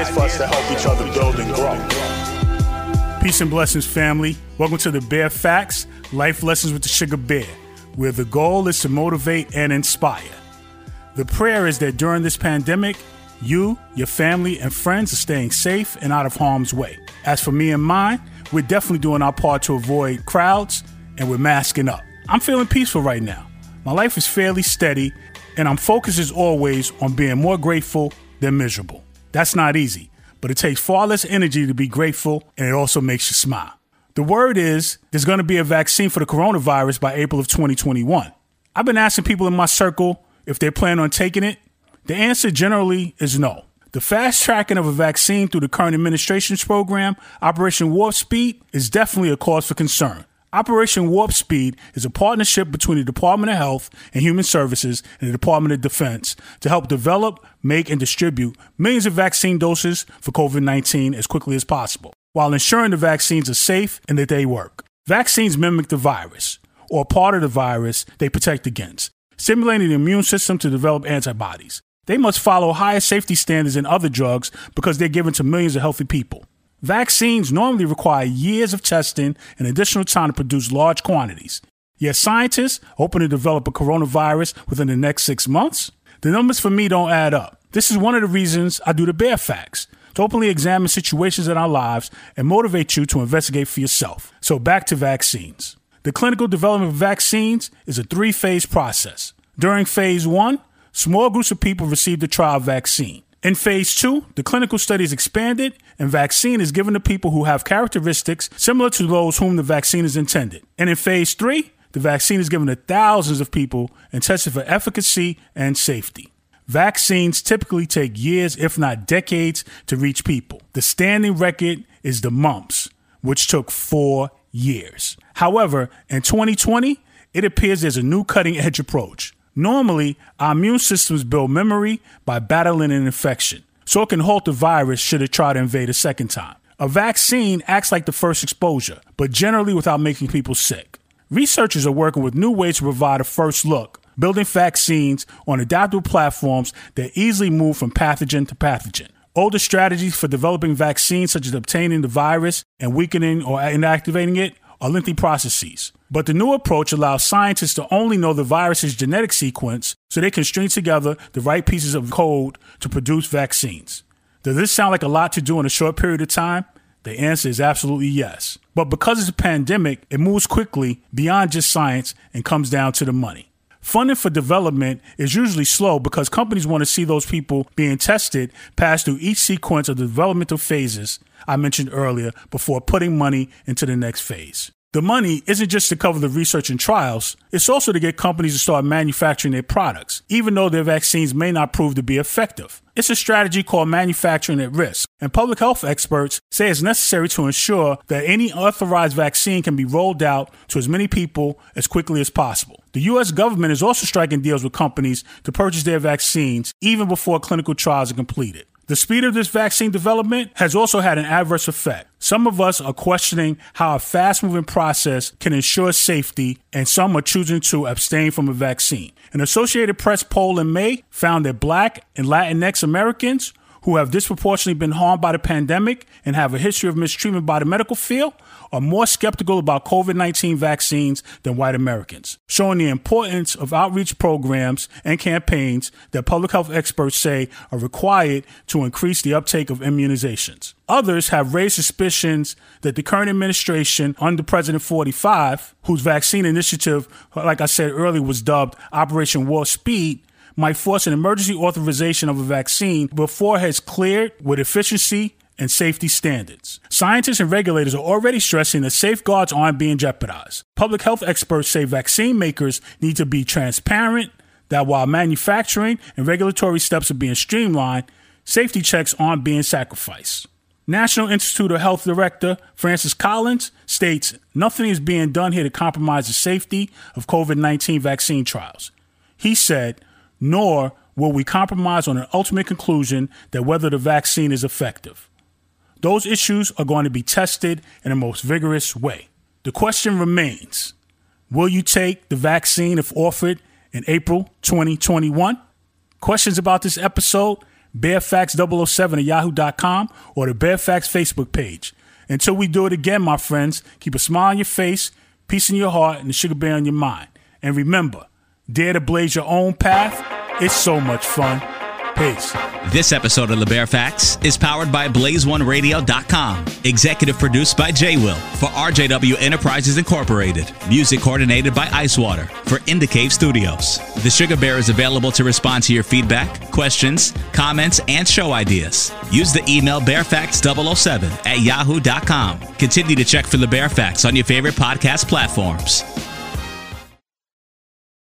the idea is for us to help each other build and grow. Peace and blessings, family. Welcome to the Bear Facts Life Lessons with the Sugar Bear, where the goal is to motivate and inspire. The prayer is that during this pandemic, you, your family, and friends are staying safe and out of harm's way. As for me and mine, we're definitely doing our part to avoid crowds and we're masking up. I'm feeling peaceful right now. My life is fairly steady, and I'm focused as always on being more grateful than miserable. That's not easy, but it takes far less energy to be grateful, and it also makes you smile. The word is there's going to be a vaccine for the coronavirus by April of 2021. I've been asking people in my circle if they plan on taking it. The answer generally is no. The fast tracking of a vaccine through the current administration's program, Operation Warp Speed, is definitely a cause for concern. Operation Warp Speed is a partnership between the Department of Health and Human Services and the Department of Defense to help develop, make, and distribute millions of vaccine doses for COVID 19 as quickly as possible, while ensuring the vaccines are safe and that they work. Vaccines mimic the virus, or part of the virus they protect against, stimulating the immune system to develop antibodies. They must follow higher safety standards than other drugs because they're given to millions of healthy people. Vaccines normally require years of testing and additional time to produce large quantities. Yet scientists hoping to develop a coronavirus within the next six months? The numbers for me don't add up. This is one of the reasons I do the Bear Facts to openly examine situations in our lives and motivate you to investigate for yourself. So back to vaccines. The clinical development of vaccines is a three phase process. During phase one, small groups of people receive the trial vaccine. In phase two, the clinical study is expanded and vaccine is given to people who have characteristics similar to those whom the vaccine is intended. And in phase three, the vaccine is given to thousands of people and tested for efficacy and safety. Vaccines typically take years, if not decades, to reach people. The standing record is the mumps, which took four years. However, in 2020, it appears there's a new cutting edge approach. Normally, our immune systems build memory by battling an infection, so it can halt the virus should it try to invade a second time. A vaccine acts like the first exposure, but generally without making people sick. Researchers are working with new ways to provide a first look, building vaccines on adaptable platforms that easily move from pathogen to pathogen. Older strategies for developing vaccines, such as obtaining the virus and weakening or inactivating it, are lengthy processes. But the new approach allows scientists to only know the virus's genetic sequence so they can string together the right pieces of code to produce vaccines. Does this sound like a lot to do in a short period of time? The answer is absolutely yes. But because it's a pandemic, it moves quickly beyond just science and comes down to the money. Funding for development is usually slow because companies want to see those people being tested pass through each sequence of the developmental phases I mentioned earlier before putting money into the next phase. The money isn't just to cover the research and trials, it's also to get companies to start manufacturing their products, even though their vaccines may not prove to be effective. It's a strategy called manufacturing at risk, and public health experts say it's necessary to ensure that any authorized vaccine can be rolled out to as many people as quickly as possible. The U.S. government is also striking deals with companies to purchase their vaccines even before clinical trials are completed. The speed of this vaccine development has also had an adverse effect. Some of us are questioning how a fast moving process can ensure safety, and some are choosing to abstain from a vaccine. An Associated Press poll in May found that Black and Latinx Americans who have disproportionately been harmed by the pandemic and have a history of mistreatment by the medical field are more skeptical about COVID 19 vaccines than white Americans, showing the importance of outreach programs and campaigns that public health experts say are required to increase the uptake of immunizations. Others have raised suspicions that the current administration, under President 45, whose vaccine initiative, like I said earlier, was dubbed Operation Warp Speed, might force an emergency authorization of a vaccine before it has cleared with efficiency and safety standards. Scientists and regulators are already stressing that safeguards aren't being jeopardized. Public health experts say vaccine makers need to be transparent, that while manufacturing and regulatory steps are being streamlined, safety checks aren't being sacrificed. National Institute of Health Director Francis Collins states nothing is being done here to compromise the safety of COVID 19 vaccine trials. He said, nor will we compromise on an ultimate conclusion that whether the vaccine is effective. Those issues are going to be tested in the most vigorous way. The question remains Will you take the vaccine if offered in April 2021? Questions about this episode? BearFacts007 at yahoo.com or the BearFacts Facebook page. Until we do it again, my friends, keep a smile on your face, peace in your heart, and the sugar bear on your mind. And remember, dare to blaze your own path. It's so much fun. Peace. This episode of The Bear Facts is powered by BlazeOneRadio.com. Executive produced by J Will for RJW Enterprises Incorporated. Music coordinated by Icewater for Indicave Studios. The Sugar Bear is available to respond to your feedback, questions, comments, and show ideas. Use the email BearFacts007 at yahoo.com. Continue to check for The Bear Facts on your favorite podcast platforms.